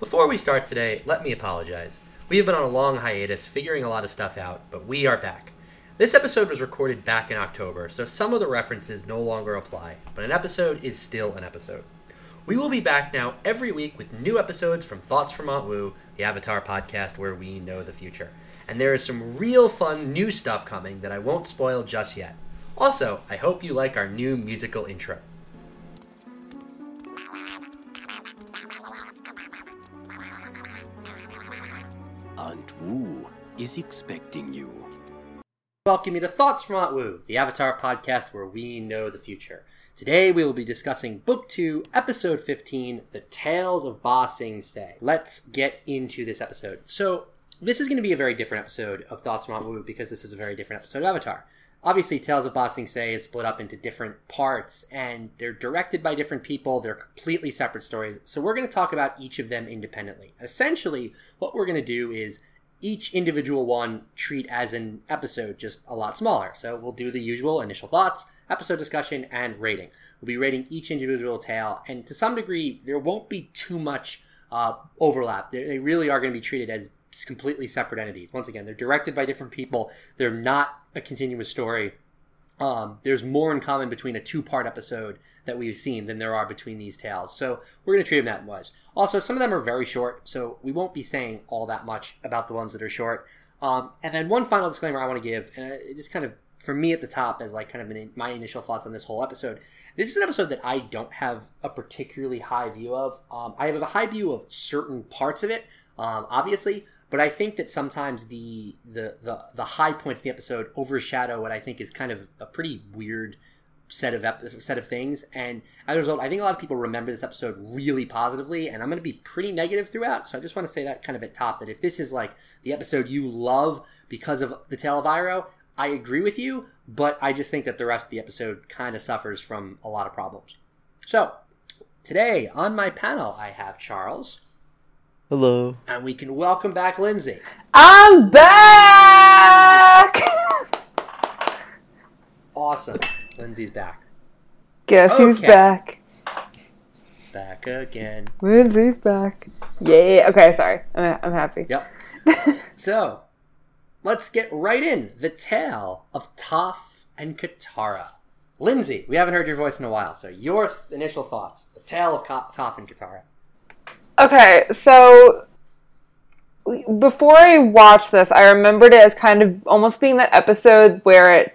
Before we start today, let me apologize. We have been on a long hiatus figuring a lot of stuff out, but we are back. This episode was recorded back in October, so some of the references no longer apply, but an episode is still an episode. We will be back now every week with new episodes from Thoughts from Aunt Wu, the Avatar podcast where we know the future. And there is some real fun new stuff coming that I won't spoil just yet. Also, I hope you like our new musical intro. Wu is expecting you. Welcome you to Thoughts from Aunt Wu, the Avatar podcast where we know the future. Today we will be discussing Book 2, Episode 15, The Tales of Ba Sing Se. Let's get into this episode. So, this is going to be a very different episode of Thoughts from Aunt Wu because this is a very different episode of Avatar. Obviously, Tales of Ba Sing Se is split up into different parts and they're directed by different people. They're completely separate stories. So, we're going to talk about each of them independently. Essentially, what we're going to do is each individual one treat as an episode, just a lot smaller. So we'll do the usual initial thoughts, episode discussion, and rating. We'll be rating each individual tale, and to some degree, there won't be too much uh, overlap. They, they really are going to be treated as completely separate entities. Once again, they're directed by different people. They're not a continuous story. Um, there's more in common between a two-part episode that we've seen than there are between these tales. So we're going to treat them that was. Also, some of them are very short, so we won't be saying all that much about the ones that are short. Um, and then one final disclaimer I want to give, and it just kind of for me at the top as like kind of my initial thoughts on this whole episode. This is an episode that I don't have a particularly high view of. Um, I have a high view of certain parts of it, um, obviously, but I think that sometimes the, the the the high points of the episode overshadow what I think is kind of a pretty weird set of ep- set of things. And as a result, I think a lot of people remember this episode really positively, and I'm going to be pretty negative throughout. So I just want to say that kind of at top that if this is like the episode you love because of the Tale of Iroh, I agree with you, but I just think that the rest of the episode kind of suffers from a lot of problems. So today on my panel, I have Charles. Hello. And we can welcome back Lindsay. I'm back. Awesome. Lindsay's back. Guess who's back? Back again. Lindsay's back. Yay. Okay, sorry. I'm, I'm happy. Yep. so, let's get right in. The tale of Toph and Katara. Lindsay, we haven't heard your voice in a while, so your th- initial thoughts. The tale of Ka- Toph and Katara. Okay, so before I watched this, I remembered it as kind of almost being that episode where it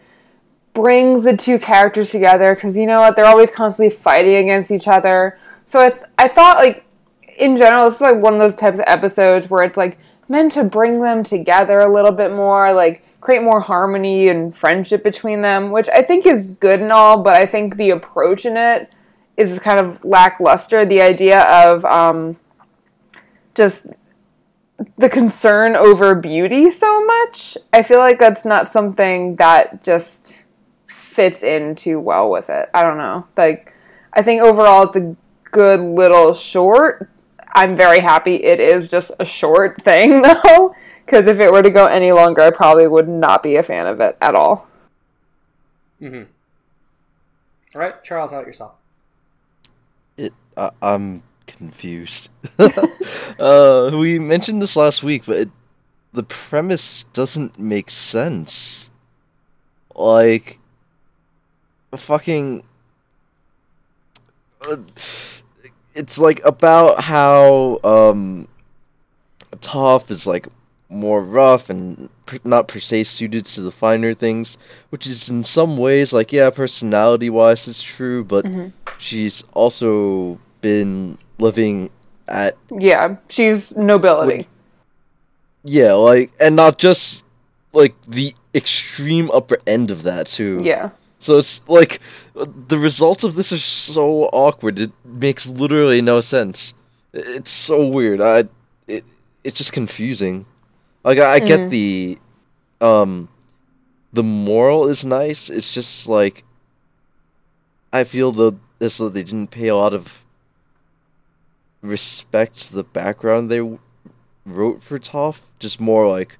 brings the two characters together because you know what? They're always constantly fighting against each other. So I, th- I thought, like, in general, this is like one of those types of episodes where it's like meant to bring them together a little bit more, like create more harmony and friendship between them, which I think is good and all, but I think the approach in it is kind of lackluster. The idea of um, just the concern over beauty so much. I feel like that's not something that just fits in too well with it. I don't know. Like, I think overall it's a good little short. I'm very happy it is just a short thing though, because if it were to go any longer, I probably would not be a fan of it at all. Mm-hmm. All right, Charles, how about yourself? It. I I'm confused. uh, we mentioned this last week, but it, the premise doesn't make sense. Like, fucking. Uh, it's like about how um, Toph is like more rough and not per se suited to the finer things, which is in some ways like yeah, personality wise it's true, but she's also been living at Yeah, she's nobility. yeah, like and not just like the extreme upper end of that too. Yeah. So it's like the results of this are so awkward. It makes literally no sense. It's so weird. I it it's just confusing. Like I, I Mhm. get the um the moral is nice. It's just like I feel the as though they didn't pay a lot of respect the background they w- wrote for Toph. Just more like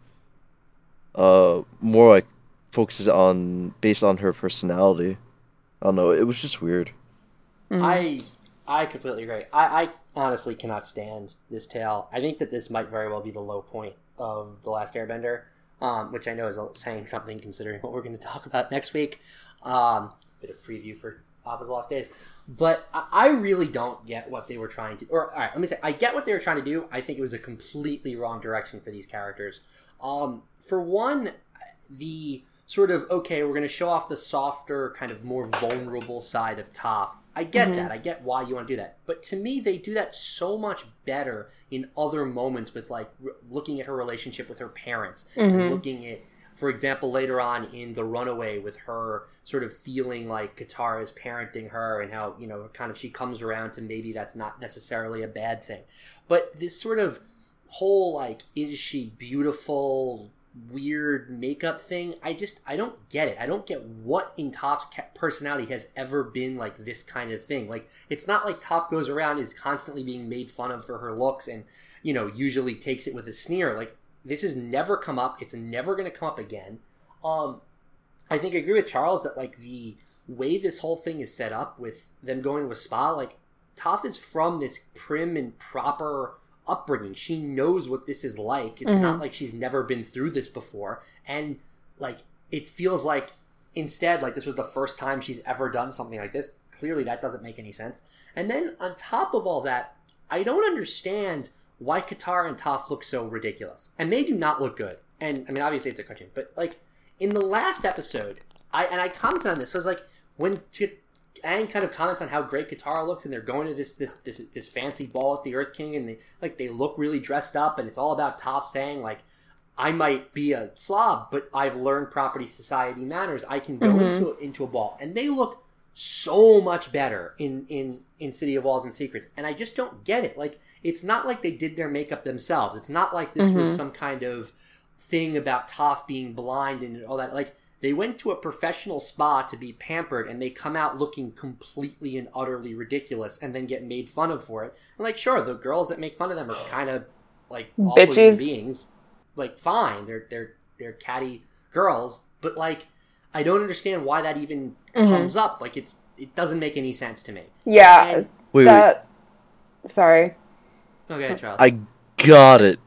uh more like focuses on based on her personality. I don't know. It was just weird. Mhm. I I completely agree. I, I honestly cannot stand this tale. I think that this might very well be the low point of the Last Airbender, um, which I know is saying something considering what we're going to talk about next week. Um, bit of preview for Appa's Lost Days, but I, really don't get what they were trying to. Or all right, let me say, I get what they were trying to do. I think it was a completely wrong direction for these characters. Um, for one, the sort of okay, we're going to show off the softer, kind of more vulnerable side of Toph. I get Mhm. that. I get why you want to do that. But to me, they do that so much better in other moments with like r- looking at her relationship with her parents and Mhm. looking at, for example, later on in The Runaway with her sort of feeling like Katara is parenting her and how, you know, kind of she comes around to maybe that's not necessarily a bad thing. But this sort of whole like is she beautiful weird makeup thing i just i don't get it. I don't get what in toph's personality has ever been like this kind of thing. Like it's not like toph goes around is constantly being made fun of for her looks and you know usually takes it with a sneer. Like this has never come up it's never going to come up again um i think i agree with charles that like the way this whole thing is set up with them going to a spa like toph is from this prim and proper upbringing. She knows what this is like. It's not like she's never been through this before. And like it feels like instead like this was the first time she's ever done something like this. Clearly that doesn't make any sense. And then on top of all that, I don't understand why Katara and Toph look so ridiculous. And they do not look good. And I mean obviously it's a cartoon, but like in the last episode, I and I commented on this. I was like when T- Aang kind of comments on how great Katara looks, and they're going to this this this, this fancy ball at the Earth King, and they like they look really dressed up, and it's all about Toph saying like, "I might be a slob, but I've learned property society manners. I can go Mhm. into into a ball," and they look so much better in in in City of Walls and Secrets, and I just don't get it. Like, it's not like they did their makeup themselves. It's not like this was Mhm. some kind of thing about Toph being blind and all that. Like they went to a professional spa to be pampered and they come out looking completely and utterly ridiculous and then get made fun of for it. And like sure, the girls that make fun of them are kind of like awful human beings. Like fine, they're they're they're catty girls, but like I don't understand why that even Mhm. comes up. Like it's it doesn't make any sense to me. Yeah, And- Wait, wait. that. Sorry. Okay, Charles. I got it.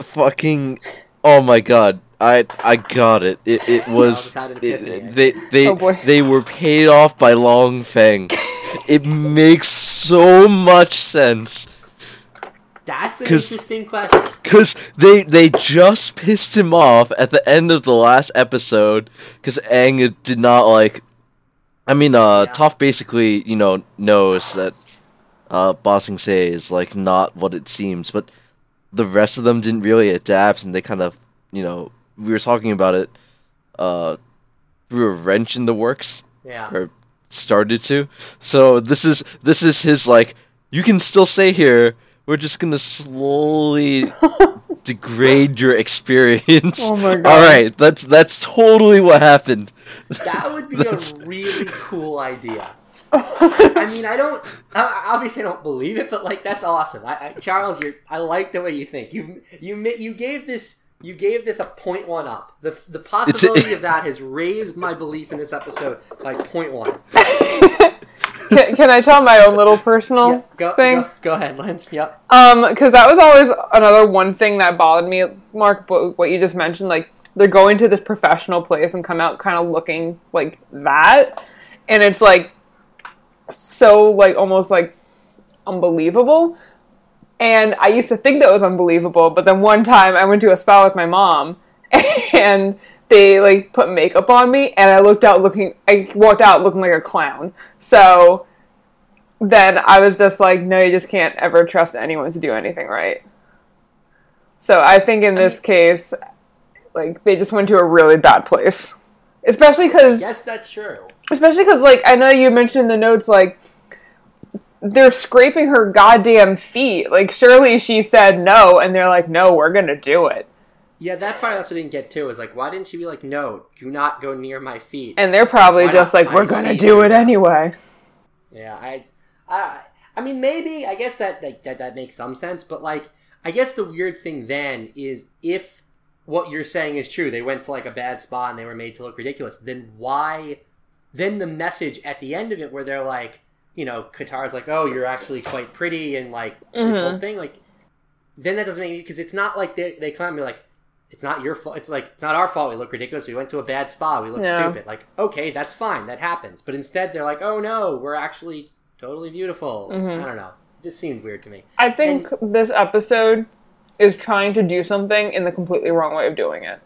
Fucking. Oh my god. I I got it. It it was. just it- they they Oh, they were paid off by Long Feng. it makes so much sense That's an 'cause- interesting question. because they they just pissed him off at the end of the last episode because Aang did not like. I mean, uh, Yeah. Toph basically you know knows that uh, Ba Sing Se is like not what it seems, but the rest of them didn't really adapt, and they kind of you know we were talking about it. Uh, threw a wrench in the works Yeah. or started to. So this is this is his like you can still stay here. We're just gonna slowly degrade your experience. Oh my God. All right, that's that's totally what happened. That would be a really cool idea. I mean, I don't. Obviously, I don't believe it, but like that's awesome. I, I, Charles, you're. I like the way you think. You you ma- you gave this you gave this a point one up. The the possibility of that has raised my belief in this episode by point one. can, can I tell my own little personal Yeah, go, thing? go go ahead, Lance. Yep. Um, because that was always another one thing that bothered me, Mark. What you just mentioned, like they're going to this professional place and come out kind of looking like that, and it's like so like almost like unbelievable. And I used to think that was unbelievable, but then one time I went to a spa with my mom, and they like put makeup on me, and I looked out looking. I walked out looking like a clown. So then I was just like, no, you just can't ever trust anyone to do anything right. So I think in this mean- case, like they just went to a really bad place, especially because, Yes, that's true. especially because, like I know you mentioned in the notes, like they're scraping her goddamn feet. Like surely she said no, and they're like, no, we're gonna do it, Yeah, that part I also didn't get too. Is like, why didn't she be like, no, do not go near my feet? and they're probably Why just like, we're gonna do it that. anyway. Yeah, I, I, I mean, maybe I guess that, that that that makes some sense, but like, I guess the weird thing then is if what you're saying is true, they went to like a bad spot and they were made to look ridiculous. Then why? Then the message at the end of it, where they're like, you know, Katara's like, "Oh, you're actually quite pretty," and like this whole mm-hmm. thing, like, then that doesn't make because it's not like they they come at me like, "It's not your fault." It's like it's not our fault. We look ridiculous. We went to a bad spa. We look Yeah. stupid. Like, okay, that's fine. That happens. But instead, they're like, "Oh no, we're actually totally beautiful." Mm-hmm. I don't know. It just seemed weird to me. I think this episode is trying to do something in the completely wrong way of doing it.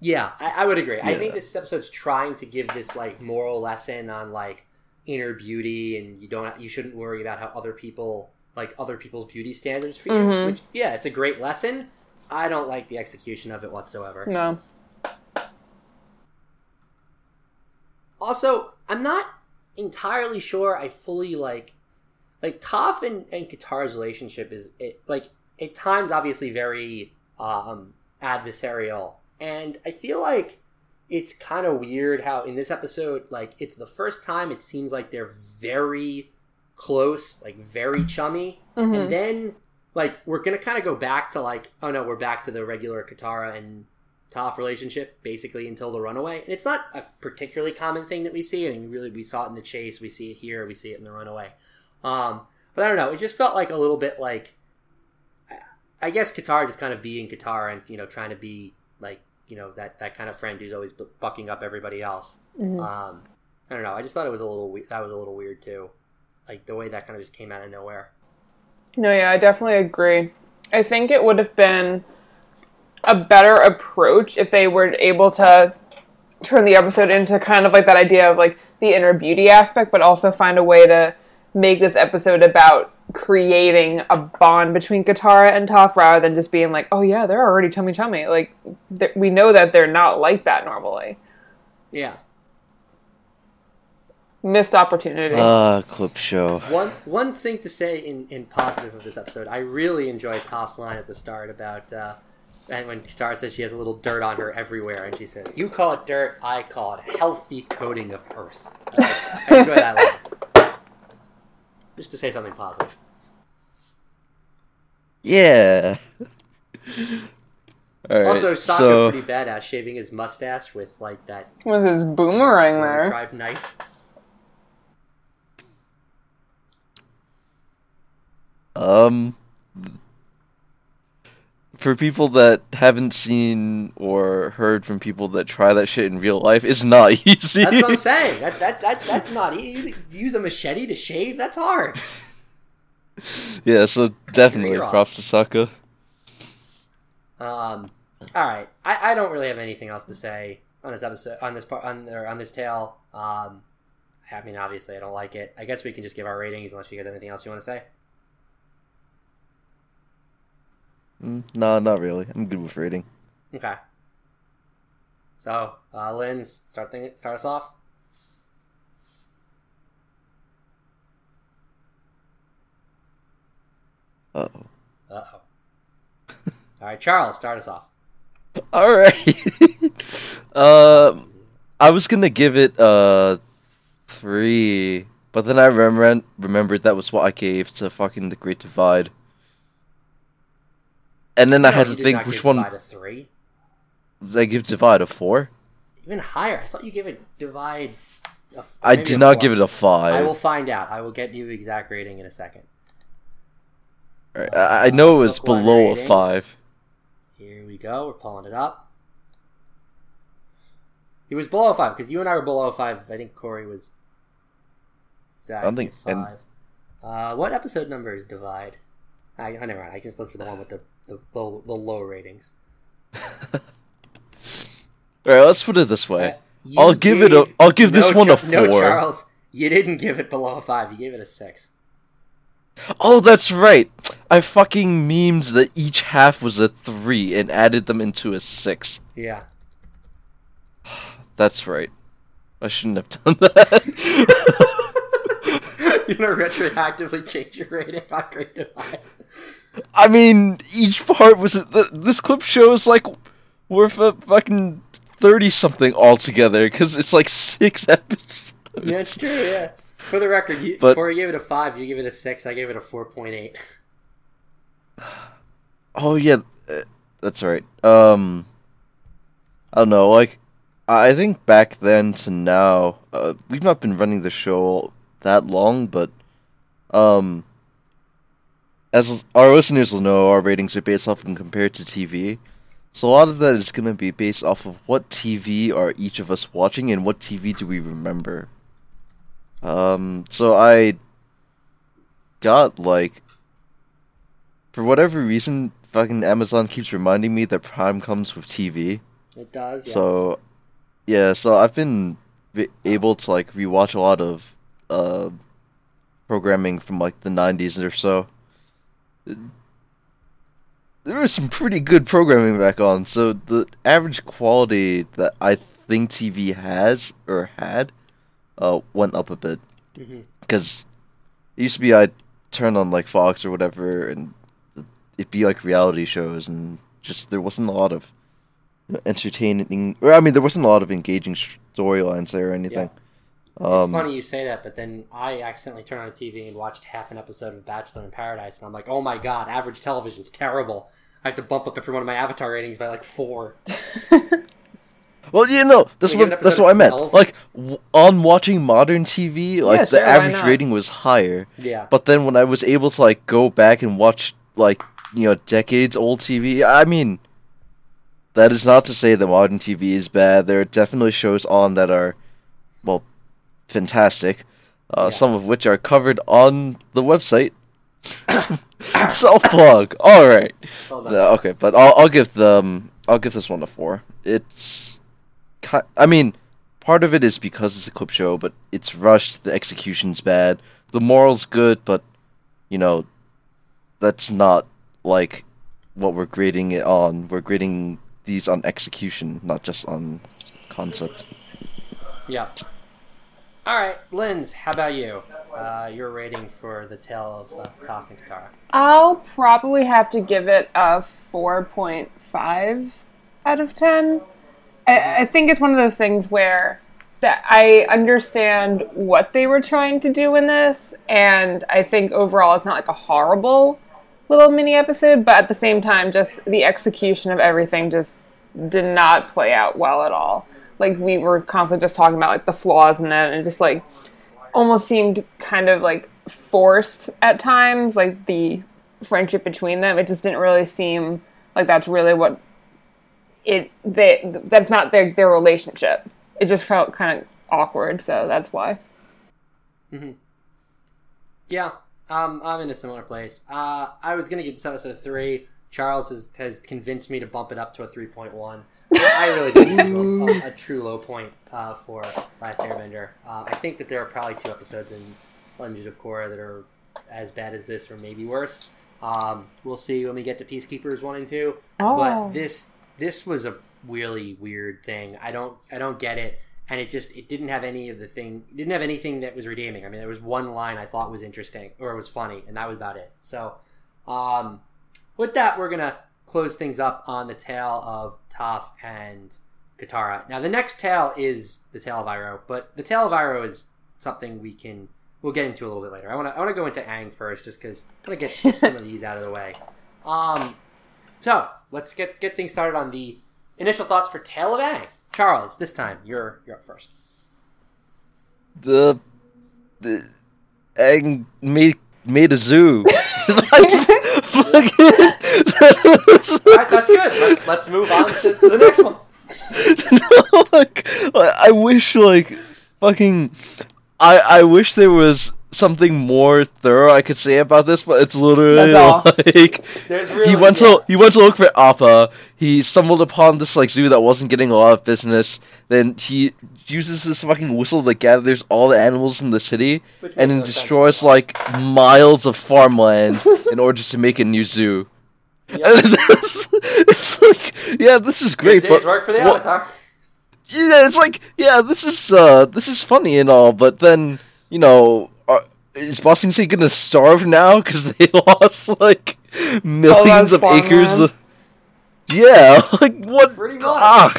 Yeah, I, I would agree. I think this episode's trying to give this like moral lesson on like inner beauty, and you don't you shouldn't worry about how other people like other people's beauty standards for you. Mhm. Which yeah, it's a great lesson. I don't like the execution of it whatsoever. No. Also, I'm not entirely sure I fully like like Toph and, and Katara's relationship is it like at times obviously very um adversarial. And I feel like it's kind of weird how in this episode, like it's the first time it seems like they're very close, like very chummy. Mhm. And then like we're gonna kind of go back to like oh no, we're back to the regular Katara and Toph relationship basically until the runaway. And it's not a particularly common thing that we see. I mean, really, we saw it in the chase, we see it here, we see it in the runaway. Um, but I don't know. It just felt like a little bit like I- guess Katara just kind of being Katara and you know trying to be like you know that that kind of friend who's always bucking up everybody else. Mhm. Um, I don't know. I just thought it was a little we- that was a little weird too, like the way that kind of just came out of nowhere. No, yeah, I definitely agree. I think it would have been a better approach if they were able to turn the episode into kind of like that idea of like the inner beauty aspect, but also find a way to make this episode about creating a bond between Katara and Toph rather than just being like, oh yeah, they're already chummy chummy. Like th- we know that they're not like that normally. Yeah. Missed opportunity. Ah, clip show. One one thing to say in, in positive of this episode, I really enjoy Toph's line at the start about uh, and when Katara says she has a little dirt on her everywhere, and she says, "You call it dirt, I call it healthy coating of earth." I, I enjoy that line. Just to say something positive. Yeah. All right. also, Sokka so pretty badass, shaving his mustache with like that With his boomerang there. tribe knife. Um, for people that haven't seen or heard from people that try that shit in real life, it's not easy. That's what I'm saying. That, that, that that's not easy. Use a machete to shave. That's hard. yeah, so definitely props to Sokka. Um, all right, I, I don't really have anything else to say on this episode, on this part, on or on this tale. Um, I mean, obviously, I don't like it. I guess we can just give our ratings unless you got anything else you want to say. Mm, no, not really. I'm good with rating. Okay. So, uh, Lynn, start thing, start us off. Uh oh. Uh oh. all right, Charles, start us off. All right. um, I was gonna give it uh three, but then I remember remembered that was what I gave to fucking the Great Divide, and then I had to think which give one Divide a three. They give Divide a four. Even higher. I thought you gave it divide. A, I did not four. give it a five. I will find out. I will get you the exact rating in a second. Alright, I, I know it was below a five. Here we go. We're pulling it up. He was below five because you and I were below five. I think Cory was exactly think- and- five. Uh, what episode number is Divide? I, I never mind. I can just look for the one with the the, the, the low ratings. Alright, let's put it this way. Uh, I'll give it a- I'll give this one a Char- No. Charles, you didn't give it below a five. You gave it a six. Oh, that's right. I fucking memes that each half was a three and added them into a six. Yeah. That's right. I shouldn't have done that. You're gonna retroactively change your rating on Great Divide. I mean, each part was th- this clip shows like worth a fucking thirty something altogether because it's like six episodes. Yeah, it's true. Yeah. For the record, you, But- Cory gave it a five. You gave it a six. I gave it a four point eight. Oh yeah, uh, that's right. Um, I don't know. Like, I I think back then to now, uh, we've not been running the show that long, but um, as our listeners will know, our ratings are based off and compared to TV. So a lot of that is gonna be based off of what TV are each of us watching and what TV do we remember. Um, so I got like, for whatever reason, fucking Amazon keeps reminding me that Prime comes with TV. It does. Yes. So, yeah, so I've been be- able to like rewatch a lot of uh programming from like the 90s or so. There was some pretty good programming back on, so the average quality that I think TV has or had uh went up a bit. Because it used to be I'd turn on like Fox or whatever and it'd be like reality shows and just there wasn't a lot of entertaining or I mean there wasn't a lot of engaging storylines there or anything. it's Um, funny you say that, but then I accidentally turned on the TV and watched half an episode of Bachelor in Paradise, and I'm like, oh my god, average television's terrible. I have to bump up every one of my Avatar ratings by like four. Well, you know, that's we what that's what I meant. 12? Like w- on watching modern TV, like Yeah, the sure, why average rating was higher. Yeah. But then when I was able to like go back and watch like you know decades old TV, I mean, that is not to say that modern TV is bad. There are definitely shows on that are, well, fantastic. Uh, Yeah. Some of which are covered on the website. Self plug. All right. Well. No, okay, but I'll I'll give them I'll give this one a four. It's, ki- I mean, part of it is because it's a clip show, but it's rushed. The execution's bad. The moral's good, but you know, that's not like what we're grading it on. We're grading these on execution, not just on concept. Yeah. All right, Linz, how about you? Uh, your rating for the tale of uh, Toph and Katara. I'll probably have to give it a 4.5 out of 10. I, I think it's one of those things where that I understand what they were trying to do in this, and I think overall it's not like a horrible little mini episode, but at the same time, just the execution of everything just did not play out well at all. Like we were constantly just talking about like the flaws in it, and it just like almost seemed kind of like forced at times, like the friendship between them. It just didn't really seem like that's really what it they that's not their their relationship. It just felt kind of awkward, so that's why. Yeah, um, I'm in a similar place. Uh, I was gonna give this episode a three. Charles has, has convinced me to bump it up to a 3.1. I really think this is a, a, a true low point uh, for Last Airbender. Uh, I think that there are probably two episodes in Legend of Korra that are as bad as this, or maybe worse. Um, we'll see when we get to Peacekeepers one and two. Oh. But this this was a really weird thing. I don't I don't get it, and it just it didn't have any of the thing. Didn't have anything that was redeeming. I mean, there was one line I thought was interesting or was funny, and that was about it. So, um, with that, we're gonna close things up on the tale of Toph and Katara. Now, the next tale is the tale of Iroh, but the tale of Iroh is something we can we'll get into a little bit later. I want to I want to go into Aang first, just because I want to get some of these out of the way. Um, so let's get get things started on the initial thoughts for Tale of Aang. Charles, this time you're you're up first. The the Aang made made a zoo. I just- All right, that's good. Let's let's move on to the next one. no, like, I wish, like, fucking, I I wish there was something more thorough I could say about this, but it's literally like really he went yeah. to he went to look for Appa. He stumbled upon this like zoo that wasn't getting a lot of business. Then he uses this fucking whistle that gathers all the animals in the city, Which and no sense. destroys like miles of farmland in order to make a new zoo. Yep. it's like, yeah, this is great, Good day's but work for the what- Avatar. yeah, it's like, yeah, this is uh, this is funny and all, but then you know, is Ba Sing Se gonna starve now because they lost like millions of acres? Of... Yeah, like what? Pretty much. Ah,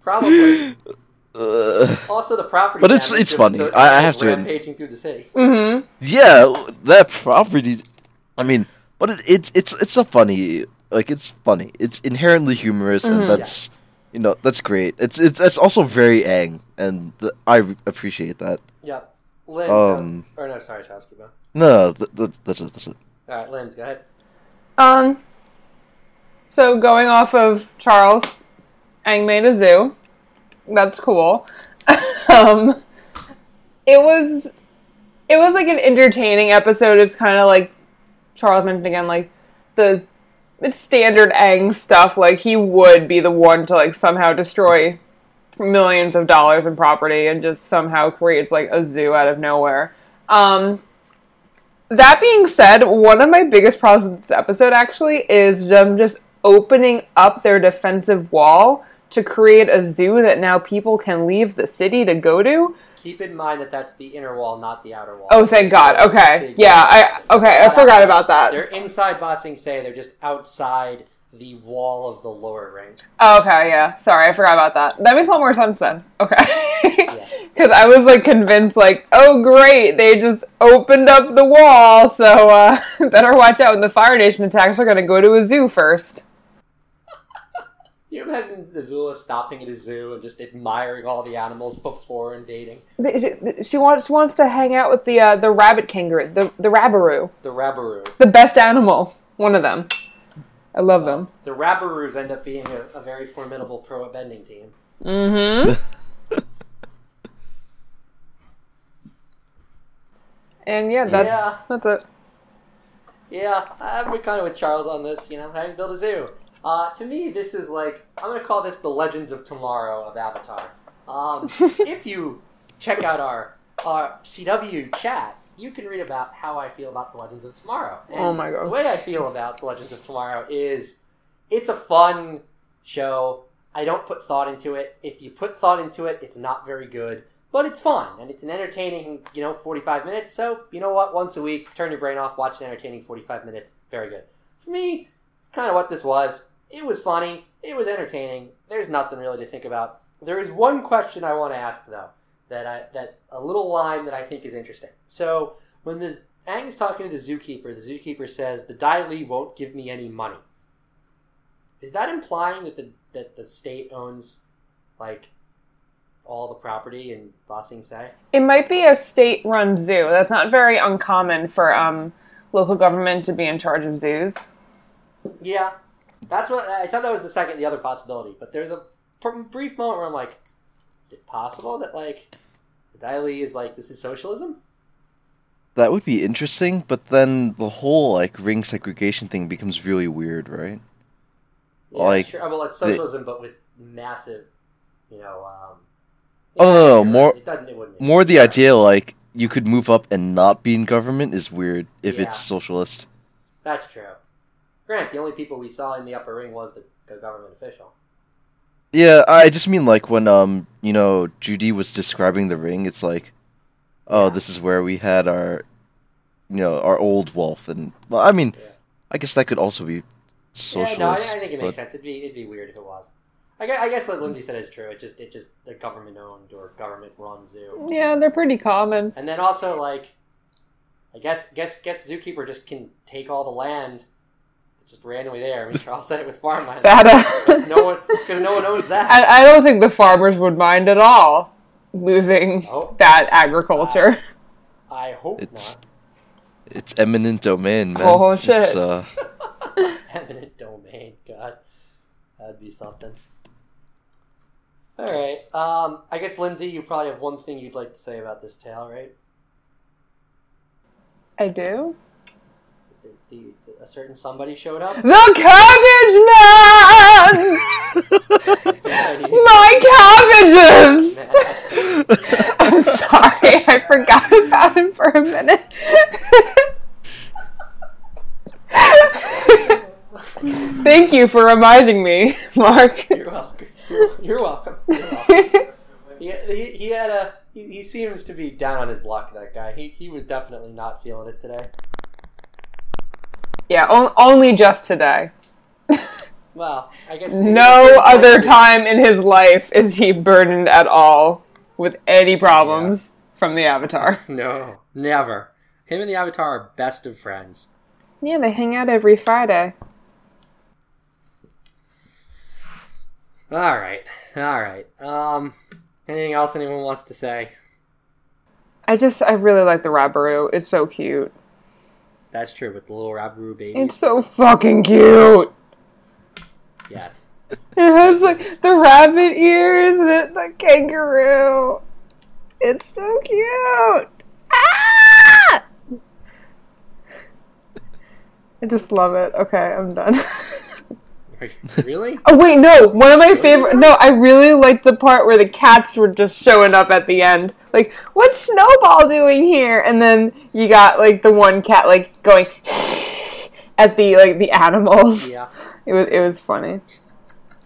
Probably. uh, Also, the property. But it's- it's funny. the I- I have animals to- rampaging through the city. Mm-hmm. yeah, that property. I mean, but it, it's it's it's a funny, like it's funny. It's inherently humorous, Mhm. and that's you know that's great. It's it's that's also very Aang, and th- I appreciate that. Yep. Linz, Um, uh, or no, sorry, Charles, keep. No, th- th- that's it. That's it. All right, Linz, go ahead. Um. So going off of Charles, Aang made a zoo. That's cool. um. It was, it was like an entertaining episode. It's kind of like Charles mentioned again, like the it's standard Aang stuff. Like he would be the one to like somehow destroy millions of dollars in property and just somehow creates like a zoo out of nowhere. Um, that being said, one of my biggest problems with this episode actually is them just opening up their defensive wall to create a zoo that now people can leave the city to go to. Keep in mind that that's the inner wall, not the outer wall. Oh, thank So, God. Okay. Yeah. I okay, I forgot about that. They're inside Ba Sing Se, they're just outside the wall of the lower ring. Oh, okay, yeah. Sorry, I forgot about that. That makes a lot more sense then. Okay. Yeah. Because I was like convinced, like, oh great, they just opened up the wall, so uh, better watch out when the Fire Nation attacks. We're gonna go to a zoo first. You imagine Azula stopping at a zoo and just admiring all the animals before invading She, she wants wants to hang out with the uh, the rabbit kangaroo, the the rabbaroo, the Rabaroo. the best animal, one of them. I love them. The Rabaroos end up being a, a very formidable pro bending team. Mm-hmm. and yeah, that's Yeah. that's it. Yeah, I'm kind of with Charles on this. You know, how you build a zoo. Uh, to me, this is like I'm gonna call this the Legends of Tomorrow of Avatar. Um, if you check out our our CW chat, you can read about how I feel about the Legends of Tomorrow. Oh and Oh my God. The way I feel about the Legends of Tomorrow is it's a fun show. I don't put thought into it. If you put thought into it, it's not very good. But it's fun and it's an entertaining, you know, 45 minutes. So, you know what? Once a week, turn your brain off, watch an entertaining 45 minutes. Very good. For me, it's kind of what this was. It was funny. It was entertaining. There's nothing really to think about. There is one question I want to ask though. That I that a little line that I think is interesting. So when the is talking to the zookeeper, the zookeeper says the Dai Li won't give me any money. Is that implying that the that the state owns like all the property in Ba Sing Se? It might be a state-run zoo. That's not very uncommon for um, local government to be in charge of zoos. Yeah, that's what I thought. That was the second, the other possibility. But there's a pr- brief moment where I'm like, is it possible that like the Dai Li is like this is socialism? That would be interesting, but then the whole like ring segregation thing becomes really weird, right? Yeah, Like, sure. Well, it's the- socialism, but with massive, you know. Um, Oh, no, no, you're more- It. It wouldn't. More the idea like you could move up and not be in government is weird if Yeah. it's socialist. That's true. Grant, the only people we saw in the upper ring was the, the government official. Yeah, I just mean like when um you know Joo Dee was describing the ring, it's like, oh, Yeah. this is where we had our, you know, our old wolf, and well, I mean, Yeah. I guess that could also be socialist. Yeah, no, I, I think it makes but- sense. It'd be it'd be weird if it was. I guess, I guess what Lindsay said is true. It just it just a government owned or government run zoo. Yeah, they're pretty common. And then also like, I guess guess guess the zookeeper just can take all the land, just randomly there. I mean, Charles said it with farmland. That, uh, because no one because no one owns that. I, I don't think the farmers would mind at all losing Oh. that agriculture. I hope It's- not. It's eminent domain, man. Oh, shit. It's, uh, Eminent domain. God, that'd be something. All right. Um, I guess Lindsay, you probably have one thing you'd like to say about this tale, right? I do. The, the, a certain somebody showed up. The cabbage man! My cabbages! I'm sorry, I forgot about him for a minute. Thank you for reminding me, Mark. You're welcome. You're, you're welcome. You're welcome. He, he, he had a. He, he seems to be down on his luck. That guy. He he was definitely not feeling it today. Yeah, on- only just today. Well, I guess No other time in his life is he burdened at all with any problems from the Avatar. No, never. Him and the Avatar are best of friends. Yeah, they hang out every Friday. All right, all right. Um, anything else anyone wants to say? I just I really like the Rabaroo. It's so cute. That's true with the little Rabaroo baby. It's so fucking cute. Yes. It has like the rabbit ears and it, the kangaroo. It's so cute. Ah! I just love it. Okay, I'm done. really? oh wait, no. One of my favorite. No, I really liked the part where the cats were just showing up at the end. Like, what's Snowball doing here? And then you got like the one cat like going at the like the animals. Yeah. It was it was funny.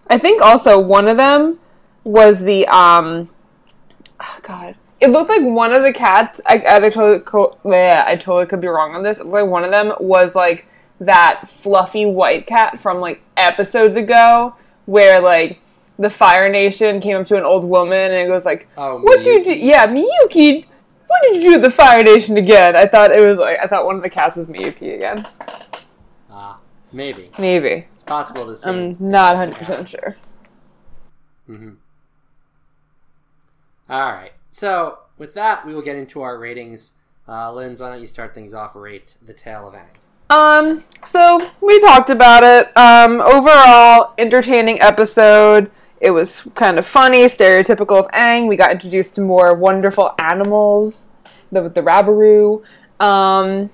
I think also one of them was the um. Oh God, it looked like one of the cats. I, I totally yeah, I totally could be wrong on this. It looked like one of them was like that fluffy white cat from like episodes ago, where like the Fire Nation came up to an old woman and it goes like, Oh, "What you do? Yeah, Miyuki." What did you do the Fire Nation again? I thought it was like I thought one of the cats was Miyuki again. Ah, maybe. Maybe It's possible to see. I'm not 100 percent sure. Mm-hmm. All right. So with that, we will get into our ratings. Uh, Linz, why don't you start things off? Rate the Tale of Aang. Um, so we talked about it. Um, overall, entertaining episode. It was kind of funny, stereotypical of Aang. We got introduced to more wonderful animals, the, the Rabaroo. Um,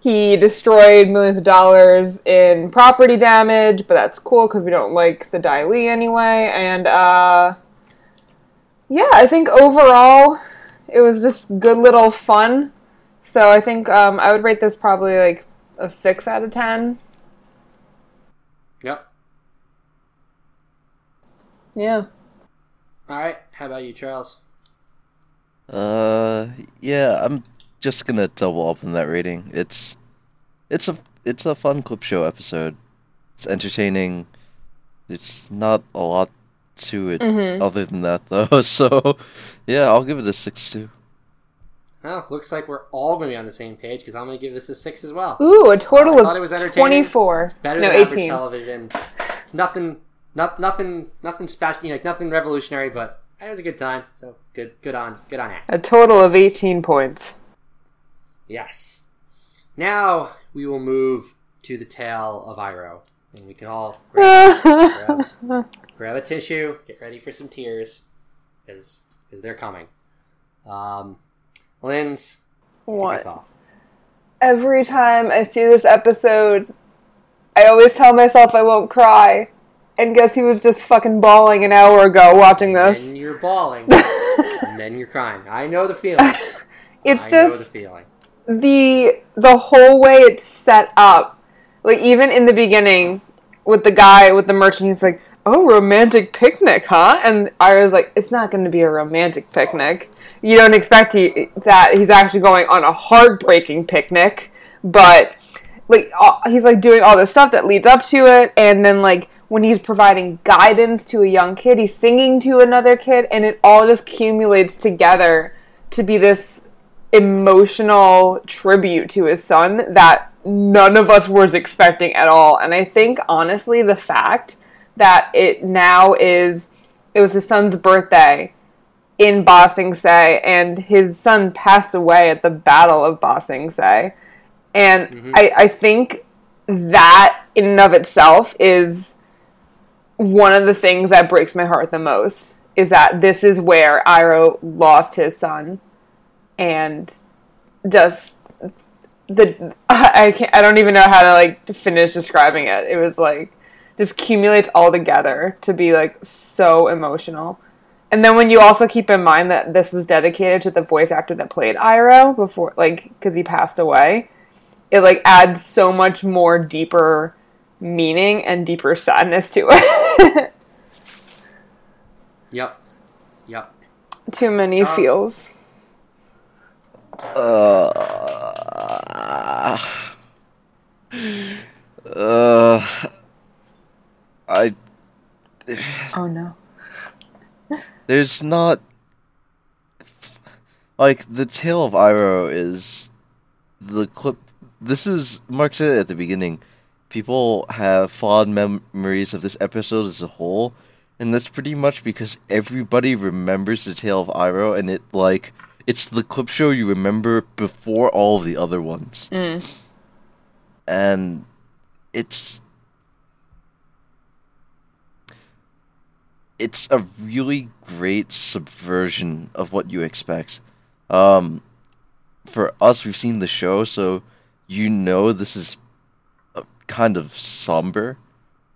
he destroyed millions of dollars in property damage, but that's cool because we don't like the Dai Li anyway. And uh, yeah, I think overall it was just good little fun. So I think um, I would rate this probably like a six out of ten. Yep. Yeah. All right. How about you, Charles? Uh, yeah, I'm just gonna double up on that rating. It's, it's a, it's a fun clip show episode. It's entertaining. There's not a lot to it Mhm. other than that, though. So, yeah, I'll give it a six too. Well, looks like we're all going to be on the same page because I'm going to give this a six as well. Ooh, a total I thought it was of entertaining. twenty-four. Better no, than average eighteen. television. It's nothing, not nothing, nothing special. You know, like nothing revolutionary, but it was a good time. So good, good on, good on Aang. A total of eighteen points. Yes. Now we will move to the tale of Iroh, and we can all grab, grab, grab a tissue, get ready for some tears, because they're coming. Um, Us what? off. Every time I see this episode, I always tell myself I won't cry. And guess he was just fucking bawling an hour ago watching this. And you're bawling, and then you're crying. I know the feeling. It's I know the just feeling. the the whole way it's set up. Like even in the beginning with the guy with the merchant, he's like, "Oh, romantic picnic, huh?" And I was like, "It's not going to be a romantic picnic. You don't expect he, that he's actually going on a heartbreaking picnic, but like he's like doing all this stuff that leads up to it, and then like." When he's providing guidance to a young kid, he's singing to another kid, and it all just accumulates together to be this emotional tribute to his son that none of us was expecting at all. And I think honestly the fact that it now is it was his son's birthday in Ba Sing Se and his son passed away at the Battle of Ba Sing Se. And mm-hmm. I, I think that in and of itself is one of the things that breaks my heart the most is that this is where Iroh lost his son and just the I can't I don't even know how to like finish describing it. It was like just accumulates all together to be like so emotional. And then when you also keep in mind that this was dedicated to the voice actor that played Iroh before like cuz he passed away, it like adds so much more deeper meaning and deeper sadness to it. Yep. Yep. Too many Charles? feels. Uh, uh, I Oh no. There's not like the tale of Iroh is the clip. This is Mark said it at the beginning. People have fond mem- memories of this episode as a whole, and that's pretty much because everybody remembers the tale of Iroh, and it like it's the clip show you remember before all of the other ones, Mm. and it's it's a really great subversion of what you expect. Um, for us, we've seen the show, so you know this is a kind of somber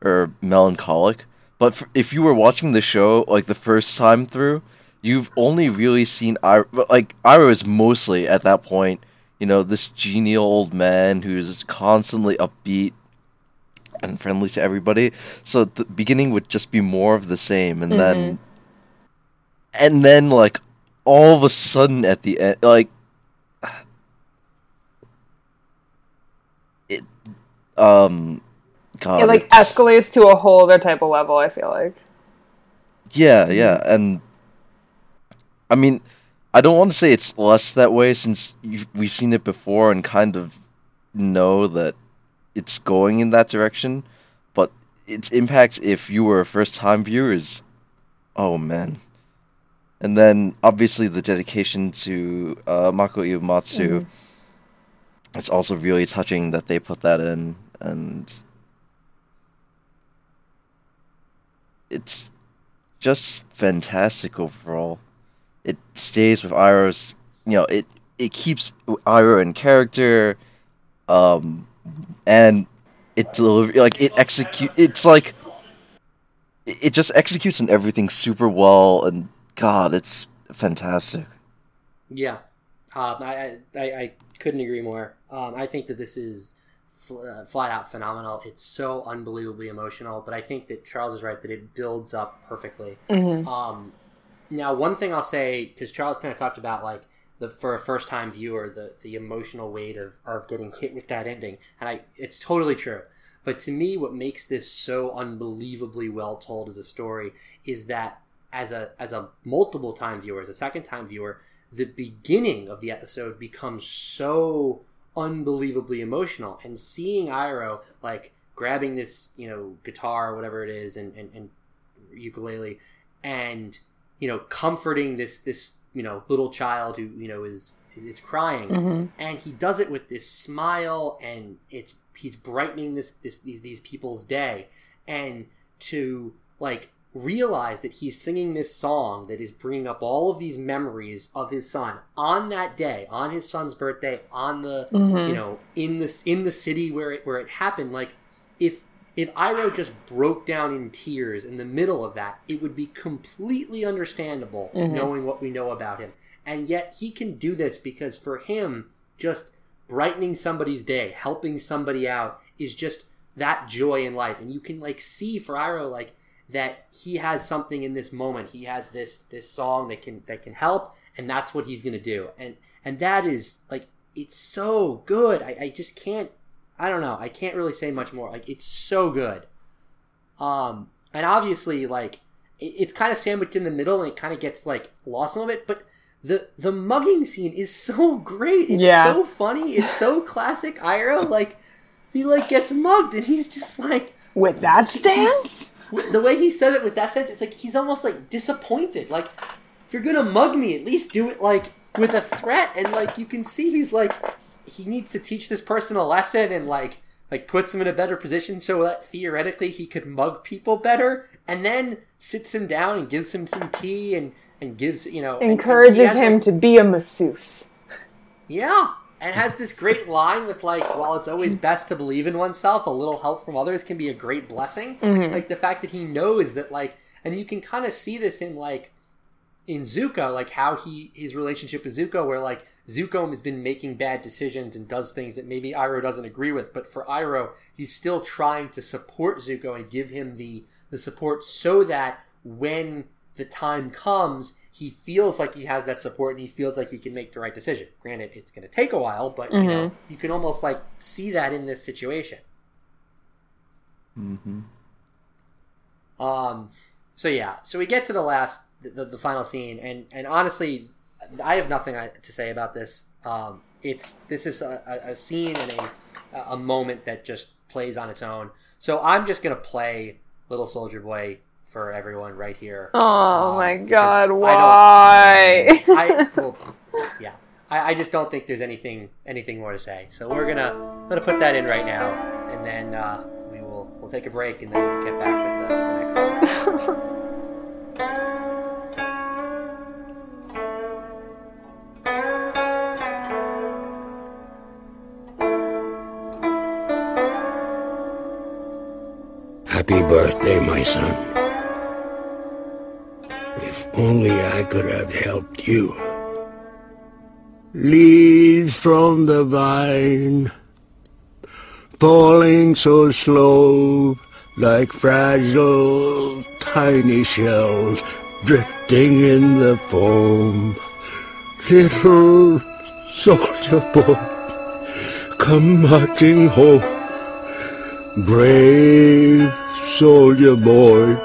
or melancholic. But for, if you were watching the show like the first time through, you've only really seen Iroh. Like Iroh is mostly at that point, you know, this genial old man who's constantly upbeat and friendly to everybody. So the beginning would just be more of the same, and then, and then like all of a sudden at the end, like it, um, God, it like it's- escalates to a whole other type of level. I feel like. Yeah, yeah, and I mean, I don't want to say it's less that way since you've, we've seen it before and kind of know that it's going in that direction, but its impact if you were a first-time viewer is, oh man. And then obviously the dedication to uh, Mako Iwamatsu. It's also really touching that they put that in, and it's just fantastic overall. It stays with Iroh's, you know, it it keeps Iroh in character, um, and it deliver like it execute. It's like it it just executes and everything super well, and God, it's fantastic. Yeah, um, I, I I couldn't agree more. Um, I think that this is fl- uh, flat out phenomenal. It's so unbelievably emotional, but I think that Charles is right that it builds up perfectly. Mm-hmm. Um, now, one thing I'll say because Charles kind of talked about like the for a first time viewer the the emotional weight of of getting hit with that ending, and I it's totally true. But to me, what makes this so unbelievably well told as a story is that as a as a multiple time viewer, as a second time viewer, the beginning of the episode becomes so unbelievably emotional, and seeing Iroh like grabbing this you know guitar or whatever it is and and, and ukulele and you know comforting this this you know little child who you know is is, is crying Mm-hmm. and he does it with this smile and it's he's brightening this, this these these people's day and to like realize that he's singing this song that is bringing up all of these memories of his son on that day on his son's birthday on the Mhm. you know in this in the city where it where it happened like if if Iroh just broke down in tears in the middle of that, it would be completely understandable Mhm. knowing what we know about him. And yet he can do this because for him, just brightening somebody's day, helping somebody out is just that joy in life. And you can like see for Iroh like that he has something in this moment. He has this this song that can that can help, and that's what he's gonna do. And and that is like it's so good. I, I just can't I don't know. I can't really say much more. Like it's so good. Um, and obviously, like it, it's kind of sandwiched in the middle, and it kind of gets like lost a little bit. But the the mugging scene is so great. It's Yeah. so funny. It's so classic Iroh. Like he like gets mugged, and he's just like With that stance? the way he said it with that sense. It's like he's almost like disappointed. Like if you're gonna mug me, at least do it like with a threat. And like you can see, he's like he needs to teach this person a lesson and like like puts him in a better position so that theoretically he could mug people better and then sits him down and gives him some tea and and gives you know and- and Encourages him like- to be a masseuse. yeah and has this great line with like while it's always best to believe in oneself a little help from others can be a great blessing mm-hmm. like the fact that he knows that like and you can kind of see this in like in Zuko like how he his relationship with Zuko where like Zuko has been making bad decisions and does things that maybe Iroh doesn't agree with but for Iroh, he's still trying to support Zuko and give him the the support so that when the time comes he feels like he has that support and he feels like he can make the right decision. Granted it's going to take a while but you know you can almost like see that in this situation. Mm-hmm. Um, so yeah, so we get to the last, the, the final scene, and and honestly, I have nothing to say about this. Um, it's this is a, a, scene and a a moment that just plays on its own. So I'm just gonna play Little Soldier Boy for everyone right here. Oh Um, my god, I why? I well, yeah. I, I just don't think there's anything anything more to say. So we're gonna gonna put that in right now, and then uh, we will we'll take a break and then get back with the, the next Happy birthday, my son. If only I could have helped you. Leaves from the vine, falling so slow, like fragile tiny shells drifting in the foam. Little soldier boy, come marching home. Brave soldier boy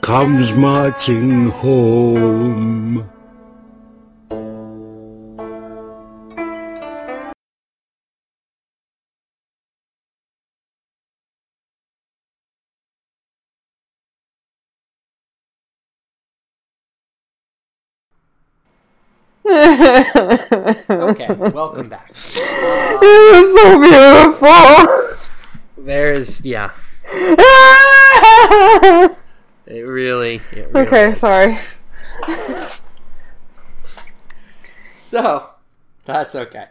comes marching home. Okay, welcome back. It was so beautiful. There's yeah. It really. It really okay, is. sorry. So that's okay.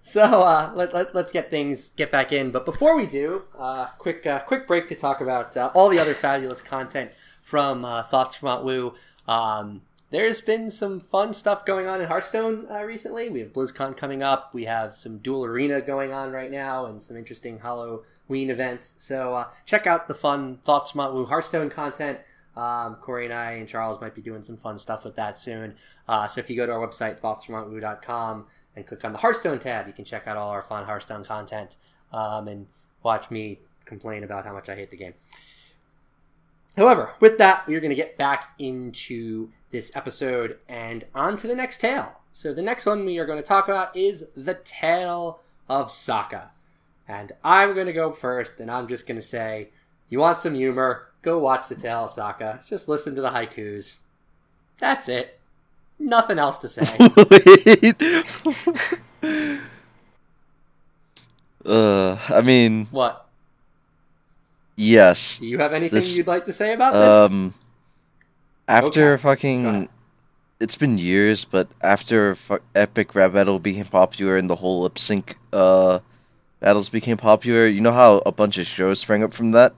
So uh, let, let let's get things get back in. But before we do, uh, quick uh, quick break to talk about uh, all the other fabulous content from uh, Thoughts from Aunt Wu. Um, there's been some fun stuff going on in Hearthstone uh, recently. We have BlizzCon coming up. We have some Dual Arena going on right now, and some interesting Halloween events. So uh, check out the fun Thoughts from Wu Hearthstone content. Um, Cory and I and Charles might be doing some fun stuff with that soon. Uh, so if you go to our website, thoughtsfromauntwu.com, and click on the Hearthstone tab, you can check out all our fun Hearthstone content um, and watch me complain about how much I hate the game. However, with that, we're going to get back into this episode and on to the next tale. So the next one we are going to talk about is the Tale of Sokka. And I'm going to go first, and I'm just going to say, you want some humor? Go watch the Tale of Sokka. Just listen to the haikus. That's it. Nothing else to say. Uh, I mean, what? yes. Do you have anything This- you'd like to say about this? Um, after Okay, fucking, it's been years, but after fu- Epic Rap Battle became popular and the whole lip sync uh battles became popular, you know how a bunch of shows sprang up from that.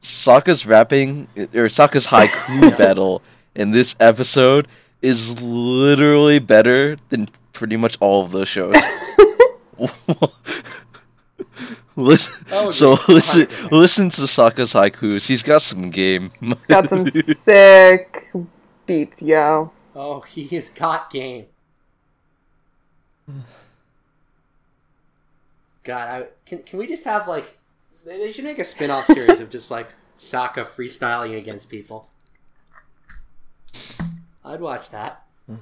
Sokka's rapping or Sokka's haiku battle in this episode is literally better than pretty much all of those shows. Listen, Oh, so yeah, listen, listen to Sokka's haikus. He's got some game. Got some sick beats, yo. oh, he has got game. God, I can. Can we just have like? They, they should make a spin-off series of just like Sokka freestyling against people. I'd watch that. All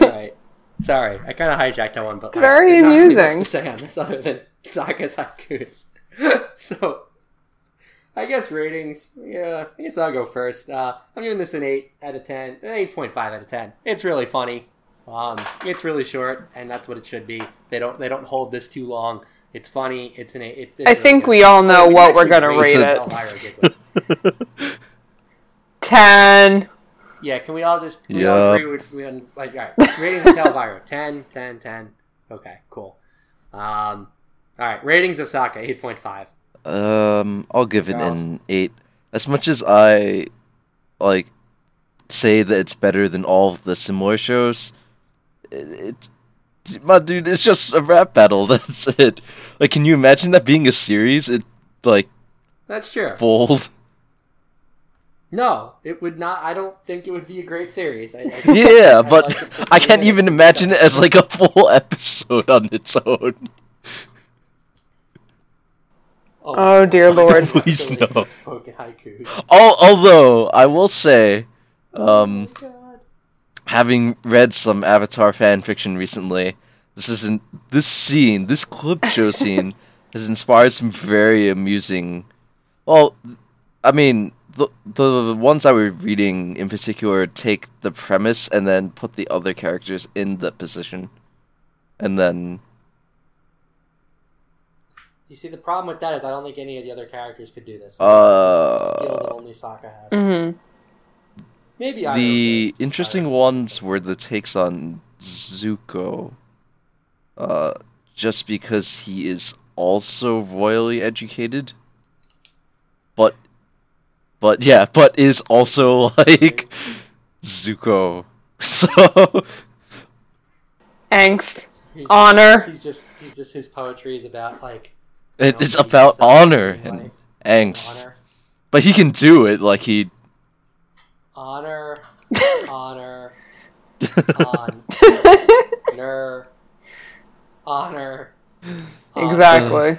right. Sorry, I kind of hijacked that one, but like, very there's not much amusing. to say on this other than Sokka's haikus. so, I guess ratings. Yeah, I guess I'll go first. Uh, I'm giving this an eight out of ten, an eight point five out of ten. It's really funny. Um, it's really short, and that's what it should be. They don't they don't hold this too long. It's funny. It's an eight. It's, it's I really think good. we all know Oh, we what we're gonna rate rate it. Elvira Ten. Yeah, can we all just we all Yeah. agree with we, like all right, rating the Elvira 10, 10, 10. Okay, cool. Um, all right, ratings of Sokka eight point five. Um, I'll give it Charles? an eight. As much as I like say that it's better than all of the similar shows, it, it's my dude. It's just a rap battle. That's it. Like, can you imagine that being a series? It like That's true. fold. No, it would not. I don't think it would be a great series. I, I, Yeah, I but like I can't even minutes imagine it as like a full episode on its own. Oh, dear Lord. Please no. you spoke in haikus. Al- although I will say, um, Oh having read some Avatar fan fiction recently, this isn't this scene, this clip show scene, has inspired some very amusing. Well, I mean, the the ones I was reading in particular take the premise and then put the other characters in the position, and then You see, the problem with that is I don't think any of the other characters could do this. Uh, this is a skill that only Sokka has. hmm Maybe I. the interesting ones were the takes on Zuko, uh, just because he is also royally educated, but but yeah, but is also like Zuko. So Angst, He's, honor. He's just. He's just. His poetry is about like. it, you it's about honor and life. angst, Honor. but he can do it. Like he, Honor. honor. On. Honor. Honor. exactly.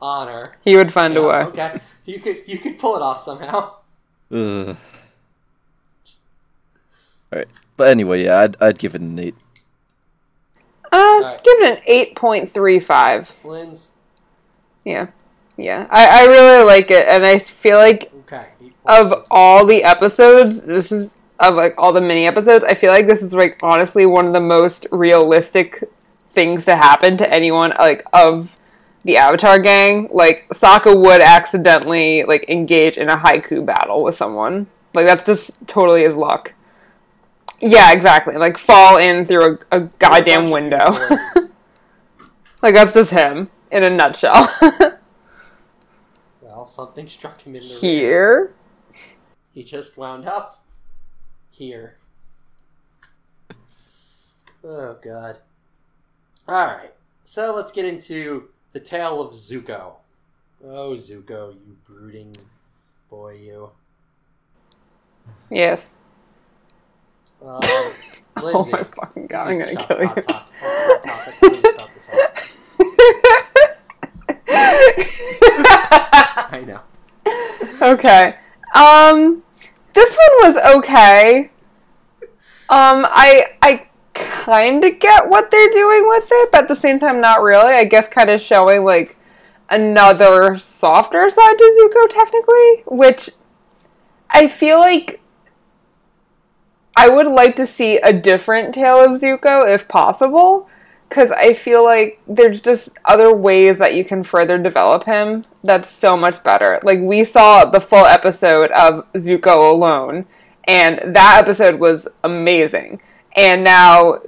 Honor. He would find Yeah, a way. Okay. You could. You could pull it off somehow. ugh. all right. But anyway, yeah, I'd I'd give it an eight. Uh, Alright. give it an eight point three five. Lynn's. Yeah, yeah. I, I really like it, and I feel like Okay. of all the episodes, this is of like all the mini episodes. I feel like this is like honestly one of the most realistic things to happen to anyone like of the Avatar gang. Like Sokka would accidentally like engage in a haiku battle with someone. Like that's just totally his luck. Yeah, exactly. Like fall in through a, a goddamn window. like that's just him in a nutshell. well, something struck him in the. Here. He just wound up here. Oh god. Alright. So let's get into the tale of Zuko. Oh Zuko, you brooding boy you. Yes. Um, Oh my fucking god, I'm gonna kill you. top- hot topic. Please stop this off. I know. okay. Um this one was okay. Um I I kind of get what they're doing with it, but at the same time not really. I guess kind of showing like another softer side to Zuko technically, which I feel like I would like to see a different tale of Zuko if possible. Because I feel like there's just other ways that you can further develop him that's so much better. Like, we saw the full episode of Zuko alone, and that episode was amazing. And now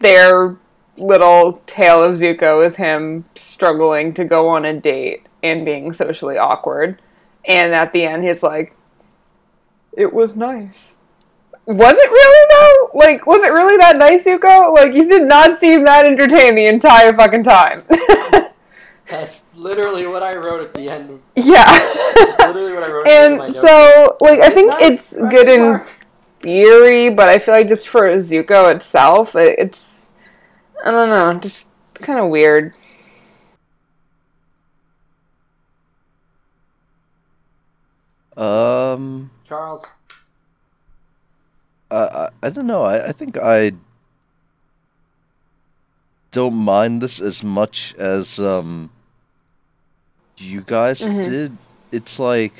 their little tale of Zuko is him struggling to go on a date and being socially awkward. And at the end, he's like, it was nice. Was it really though? Like, was it really that nice, Zuko? Like, you did not seem that entertained the entire fucking time. That's literally what I wrote at the end. Of, yeah. literally what I wrote. at the end of my and so, like, I think it's good in mark. theory, but I feel like just for Zuko itself, it's I don't know, just kind of weird. Um, Charles. I I, I don't know. I, I think I don't mind this as much as um you guys Mhm. did. It's like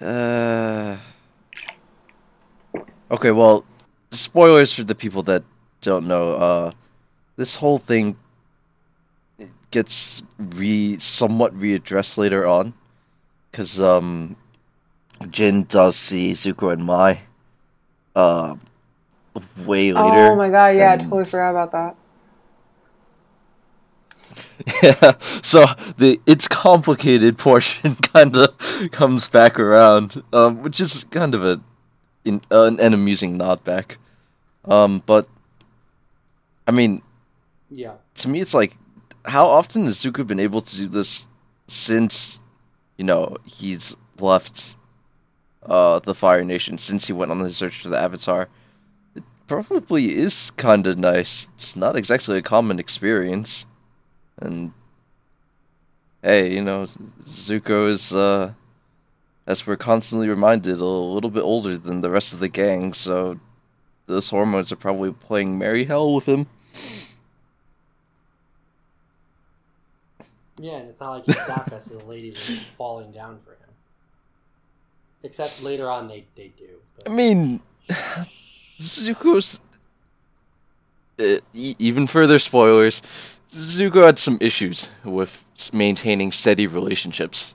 uh Okay, well, spoilers for the people that don't know. Uh this whole thing gets re somewhat readdressed later on cuz um Jin does see Zuko and Mai uh way later. Oh my god, yeah, I totally forgot about that. Yeah, so the it's complicated portion kind of comes back around, um, which is kind of a in, uh, an, amusing nod back. Um, but I mean, Yeah. to me, it's like, how often has Zuko been able to do this since, you know, he's left uh, the Fire Nation, since he went on his search for the Avatar? It probably is kind of nice. It's not exactly a common experience. And, hey, you know, Zuko is, uh, as we're constantly reminded, a little bit older than the rest of the gang, so those hormones are probably playing merry hell with him. Yeah, and it's not like Hisaka, so the ladies are falling down for him. Except later on, they they do. I But, mean, Zuko's. Uh, e- even further spoilers. Zuko had some issues with maintaining steady relationships.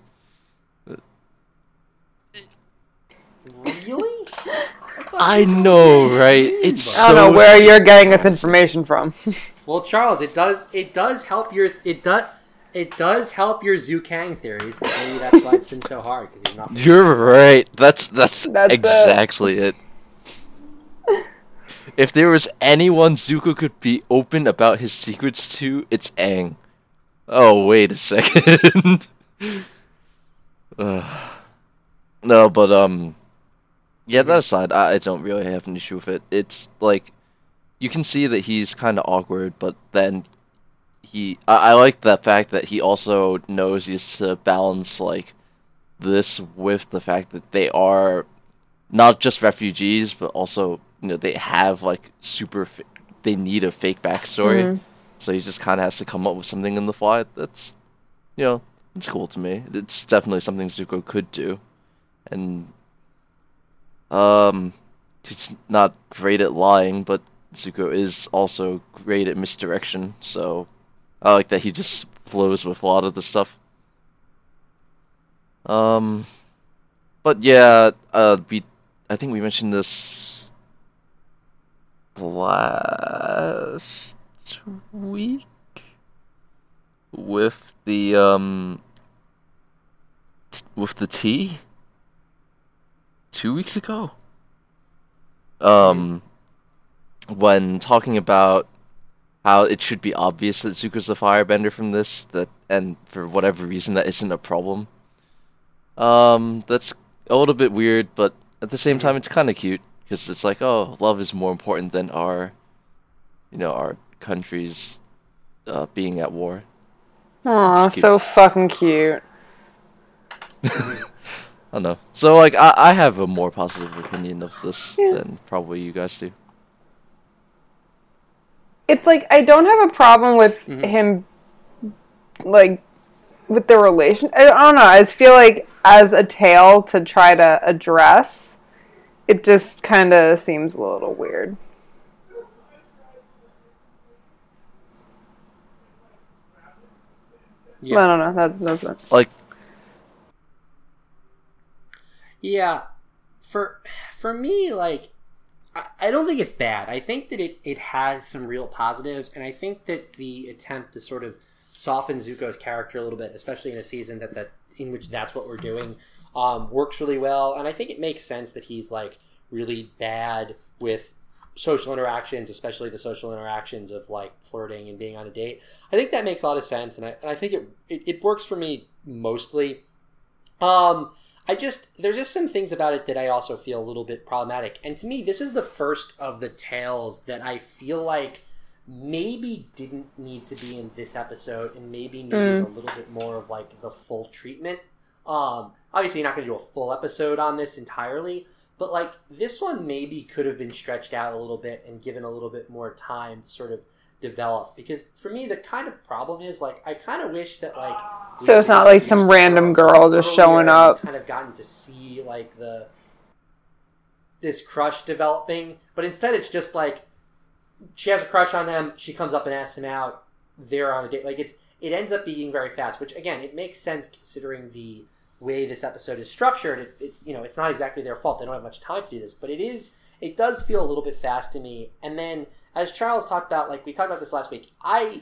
Really? I know, right? It's I don't know so where you're getting this information from. Well, Charles, it does it does help your it does it does help your Zukaang theories. Maybe that's why it's been so hard because he's not. You're right. That's that's, That's exactly it. If there was anyone Zuko could be open about his secrets to, it's Aang. Oh wait a second. Ugh. no, but um, yeah. That aside, I, don't really have an issue with it. It's like you can see that he's kind of awkward, but then he. I, I like the fact that he also knows he has to balance like this with the fact that they are not just refugees, but also you know they have like super. Fa- they need a fake backstory, Mhm. so he just kind of has to come up with something in the fly. That's you know it's cool to me. It's definitely something Zuko could do, and um, he's not great at lying, but Zuko is also great at misdirection. So I like that he just flows with a lot of the stuff. Um, but yeah, uh, we I think we mentioned this last week with the um with the tea two weeks ago. Um, when talking about how it should be obvious that Zuko's a firebender from this, that and for whatever reason that isn't a problem. Um, that's a little bit weird, but at the same time, it's kind of cute because it's like, oh, love is more important than our, you know, our countries uh, being at war. Aw, so fucking cute. I don't know. So like, I I have a more positive opinion of this Yeah. than probably you guys do. It's like I don't have a problem with mm-hmm. him, like with the relation. I don't know. I feel like as a tale to try to address, it just kind of seems a little weird. Yeah. I don't know. That, that's it. Like, Yeah, for for me, like I, I don't think it's bad. I think that it it has some real positives, and I think that the attempt to sort of soften Zuko's character a little bit, especially in a season that that in which that's what we're doing, um, works really well. And I think it makes sense that he's like really bad with social interactions, especially the social interactions of like flirting and being on a date. I think that makes a lot of sense, and I, and I think it, it it works for me mostly. Um, I just there's just some things about it that I also feel a little bit problematic. And to me, this is the first of the tales that I feel like maybe didn't need to be in this episode and maybe needed a little bit more of like the full treatment. Um, obviously, you're not going to do a full episode on this entirely, but like this one maybe could have been stretched out a little bit and given a little bit more time to sort of develop. Because for me, the kind of problem is like I kind of wish that like So it's not like some random girl just showing up. Kind of gotten to see like the this crush developing, but instead it's just like she has a crush on them. She comes up and asks him out. They're on a date. Like it's it ends up being very fast, which again it makes sense considering the way this episode is structured. It, it's you know it's not exactly their fault. They don't have much time to do this, but it is it does feel a little bit fast to me. And then as Charles talked about, like we talked about this last week, I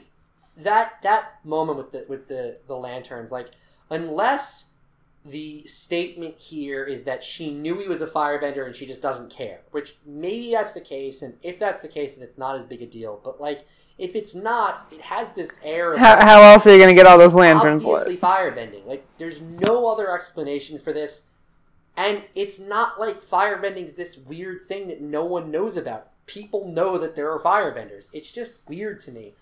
that that moment with the with the the lanterns, like unless the statement here is that she knew he was a firebender and she just doesn't care. Which maybe that's the case, and if that's the case, then it's not as big a deal. But like, if it's not, it has this air of How, how else are you gonna get all those lanterns obviously firebending. Like, there's no other explanation for this, and it's not like firebending's this weird thing that no one knows about. People know that there are firebenders. It's just weird to me.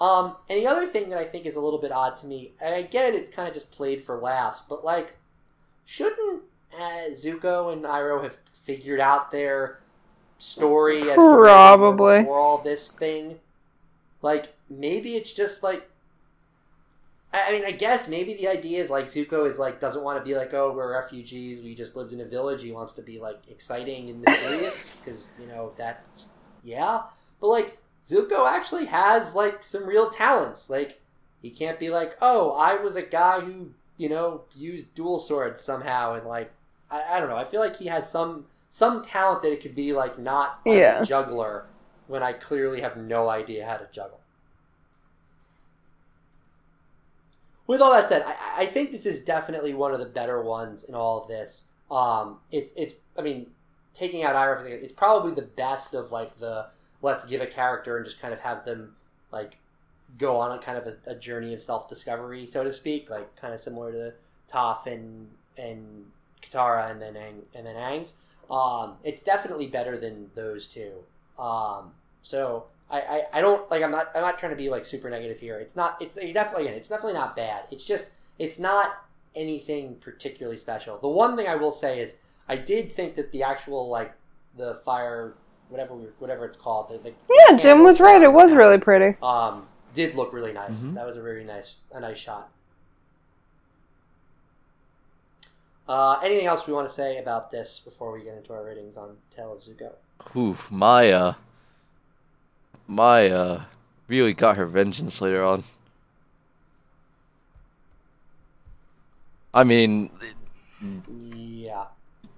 Um, and the other thing that I think is a little bit odd to me, and I get it, it's kind of just played for laughs, but like, shouldn't uh, Zuko and Iroh have figured out their story as to where they were Probably. before all this thing? Like, maybe it's just like I I mean, I guess maybe the idea is like Zuko is like doesn't want to be like, oh, we're refugees. We just lived in a village. He wants to be like exciting and mysterious because you know that's yeah. But like Zuko actually has like some real talents. Like he can't be like, oh, I was a guy who you know used dual swords somehow and like I, I don't know. I feel like he has some some talent that it could be like not Yeah. a juggler when I clearly have no idea how to juggle. With all that said, I, I think this is definitely one of the better ones in all of this. Um, it's it's I mean, taking out Iroh, for it's probably the best of like the let's give a character and just kind of have them like go on a kind of a, a journey of self discovery, so to speak, like kind of similar to Toph and and Katara and then Aang, and then Aang's. Um, it's definitely better than those two. Um, so I, I, I don't like I'm not I'm not trying to be like super negative here. It's not it's it definitely it's definitely not bad. It's just it's not anything particularly special. The one thing I will say is I did think that the actual like the fire whatever we, whatever it's called the, the Yeah, Jin was right. It was really pretty. um did look really nice. Mhm. That was a very nice a nice shot. Uh, anything else we want to say about this before we get into our ratings on Tale of Zuko? Ooh, Mai. Mai really got her vengeance later on. I mean, Yeah.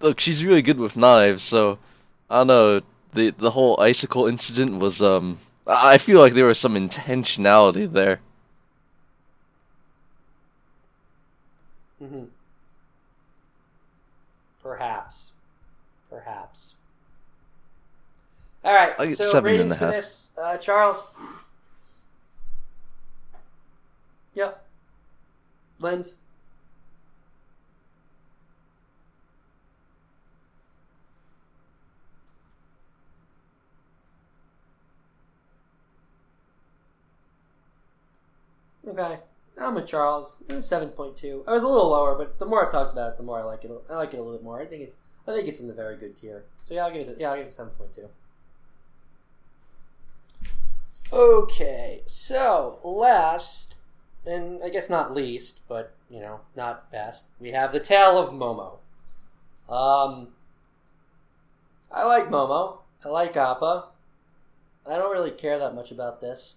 look, she's really good with knives, so I don't know. The the whole icicle incident was um I feel like there was some intentionality there. hmm Perhaps. Perhaps. All right. I get so seven and ratings a for this, uh, Charles. Yep. Lens. Okay. I'm with Charles. Seven point two. I was a little lower, but the more I've talked about it, the more I like it. I like it a little bit more. I think it's. I think it's in the very good tier. So yeah, I'll give it. A, yeah, I'll give it seven point two. Okay, so last, and I guess not least, but you know, not best, we have the Tale of Momo. Um, I like Momo. I like Appa. I don't really care that much about this.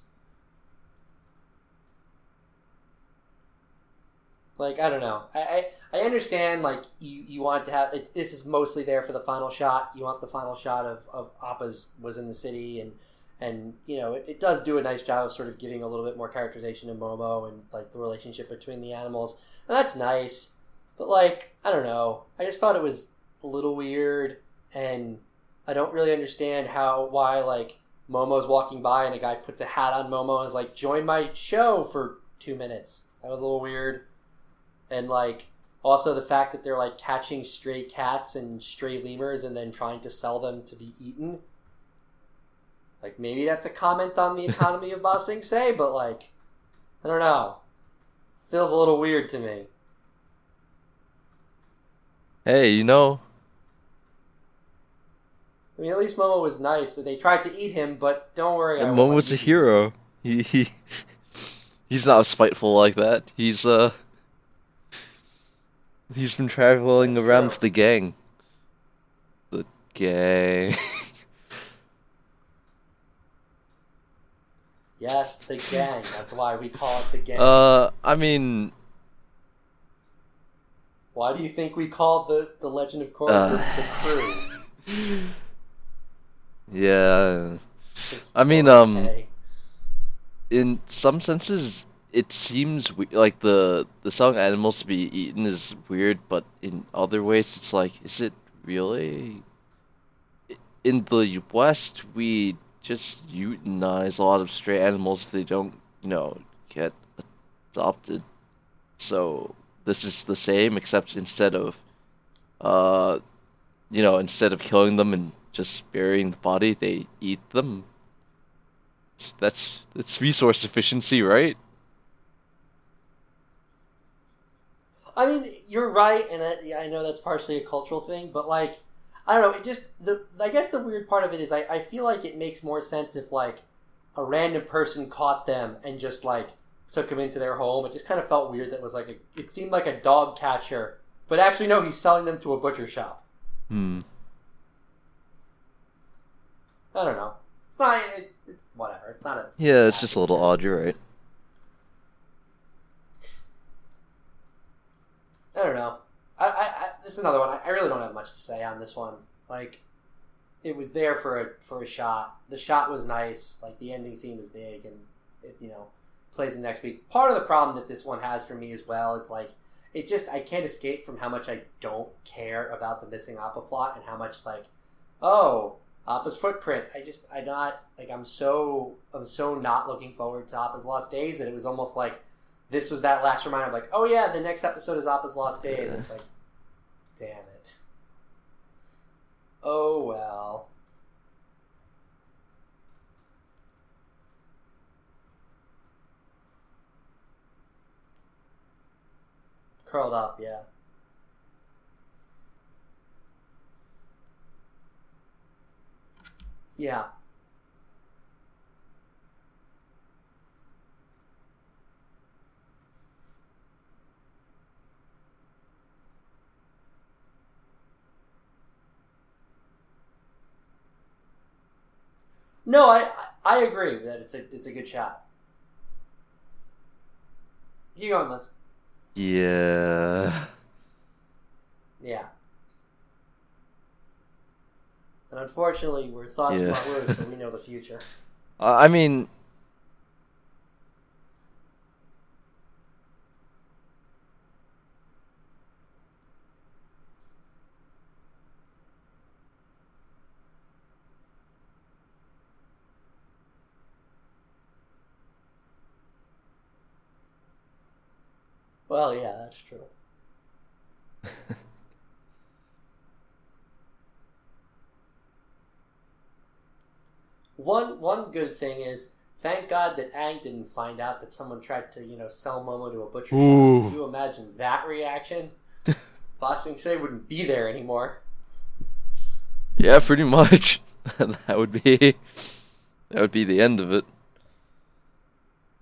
Like I don't know. I I, I understand. Like you you want to have it, this is mostly there for the final shot. You want the final shot of of Appa's was in the city and and you know it, it does do a nice job of sort of giving a little bit more characterization to Momo and like the relationship between the animals. And that's nice. But like I don't know. I just thought it was a little weird and I don't really understand how why like Momo's walking by and a guy puts a hat on Momo and is like join my show for two minutes. That was a little weird and like also the fact that they're like catching stray cats and stray lemurs and then trying to sell them to be eaten like maybe that's a comment on the economy of Ba Sing Se, but like I don't know. Feels a little weird to me. Hey, you know, I mean, at least Momo was nice. They tried to eat him, but don't worry. I won't Momo was a hero. He he he's not spiteful like that. He's uh he's been traveling That's around true. with the gang. The gang. Yes, the gang. That's why we call it the gang. uh, I mean, why do you think we call the the Legend of Korra Uh. the, crew? yeah. I mean, um, in some senses it seems we- like the the selling animals to be eaten is weird but in other ways it's like is it really? In the west we just euthanize a lot of stray animals. If they don't you know get adopted. So this is the same except instead of uh you know instead of killing them and just burying the body they eat them. That's that's resource efficiency, right? I mean, you're right, and I, yeah, I know that's partially a cultural thing, but like, I don't know. It just the I guess the weird part of it is I, I feel like it makes more sense if like a random person caught them and just like took them into their home. It just kind of felt weird. That was like a, it seemed like a dog catcher, but actually no, he's selling them to a butcher shop. Hmm. I don't know. It's not. It's, it's whatever. It's not a. Yeah, it's just a little odd. You're right. Just- I don't know. I, I, I this is another one. I, I really don't have much to say on this one. Like, it was there for a for a shot. The shot was nice. Like the ending scene was big, and it you know plays in the next week. Part of the problem that this one has for me as well is like it just I can't escape from how much I don't care about the missing Appa plot and how much like oh Appa's footprint. I just I not like I'm so I'm so not looking forward to Appa's Lost Days that it was almost like this was that last reminder of like oh yeah the next episode is Appa's Lost Days. And it's like damn it. Oh well. Curled up, yeah. Yeah. No, I I agree that it's a it's a good shot. Keep going, let's Yeah. yeah. And unfortunately, we're thoughts Yeah. from words, so we know the future. Uh, I mean, Well, yeah, that's true. one one good thing is, thank God that Aang didn't find out that someone tried to, you know, sell Momo to a butcher shop. Ooh. Can you imagine that reaction? Ba Sing Se wouldn't be there anymore. yeah, pretty much. that would be that would be the end of it.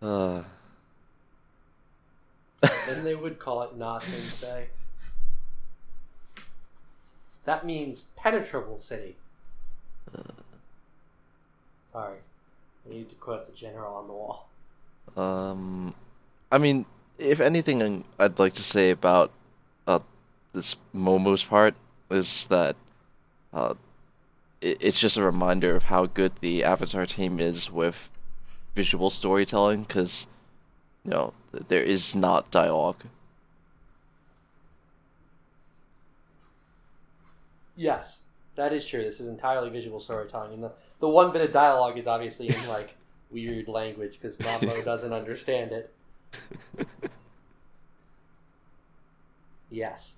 Uh, then they would call it Na Sing Se. That means penetrable city. Sorry. I need to quote the general on the wall. um, I mean, if anything, I'd like to say about uh this Momo's part is that uh, it, it's just a reminder of how good the Avatar team is with visual storytelling, because th- there is not dialogue. Yes, that is true. This is entirely visual storytelling, and the, the one bit of dialogue is obviously in like weird language because Momo doesn't understand it. Yes.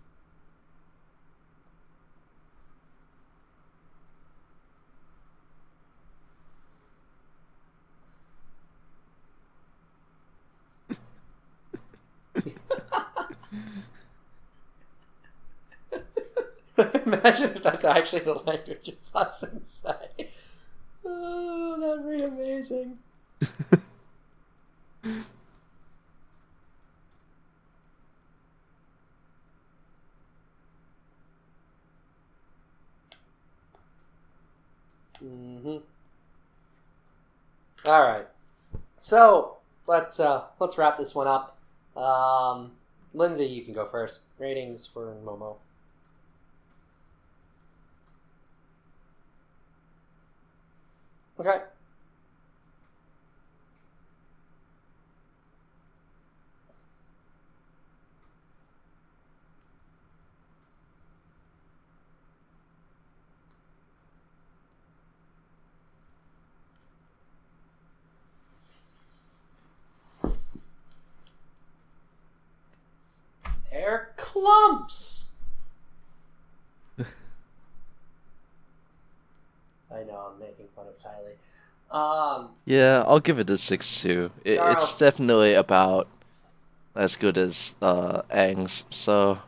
Imagine if that's actually the language of Ba Sing Se. Oh, that'd be amazing. hmm All right. So let's uh let's wrap this one up. Um, Lindsay, you can go first. Ratings for Momo. Okay. They're clumps. I know I'm making Um, Yeah, I'll give it a six too. It, it's definitely about as good as uh Aang's. So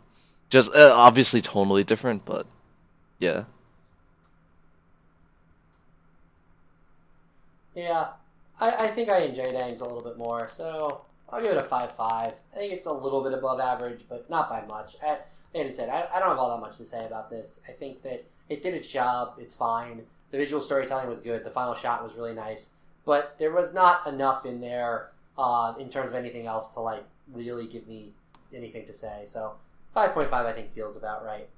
just uh, obviously totally different, but yeah. yeah, I, I think I enjoyed Aang's a little bit more, so I'll give it a five five. I think it's a little bit above average, but not by much. I, like I said, I, I don't have all that much to say about this. I think that it did its job. It's fine. The visual storytelling was good. The final shot was really nice, but there was not enough in there uh, in terms of anything else to like really give me anything to say. So five point five, I think, feels about right.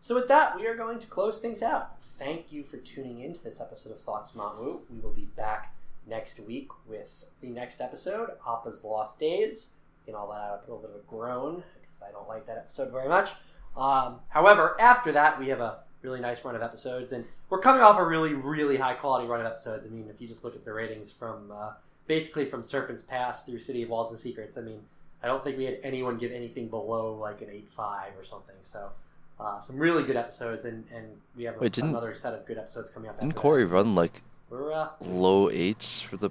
So with that, we are going to close things out. Thank you for tuning in to this episode of Thoughts from We will be back next week with the next episode, Appa's Lost Days. You I'll let out a little bit of a groan because I don't like that episode very much. Um, however, after that, we have a really nice run of episodes, and we're coming off a really, really high quality run of episodes. I mean, if you just look at the ratings from uh, basically from Serpent's Pass through City of Walls and Secrets, I mean, I don't think we had anyone give anything below like an eight five or something. So. Uh, some really good episodes, and, and we have Wait, another set of good episodes coming up. Didn't after that. Cory run like We're uh, low eights for the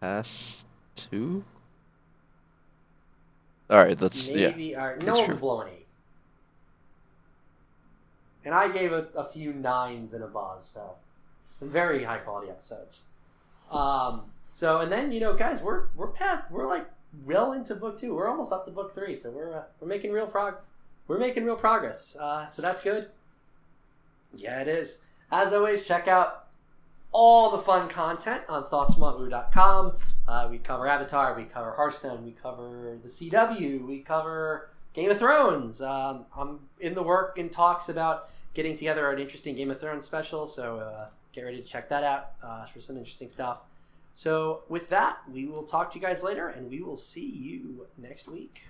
past two? All right, that's yeah. maybe our that's no one true. was below an eight, and I gave a, a few nines and above. So some very high quality episodes. Um, so and then you know, guys, we're we're past we're like well into book two. We're almost up to book three, so we're uh, we're making real prog we're making real progress. Uh, so that's good. Yeah, it is. As always, check out all the fun content on thoughtsfromauntwu.com. Uh, we cover Avatar, we cover Hearthstone, we cover the CW, we cover Game of Thrones. Um, I'm in the work in talks about getting together an interesting Game of Thrones special, so uh, get ready to check that out uh, for some interesting stuff. So, with that, we will talk to you guys later, and we will see you next week.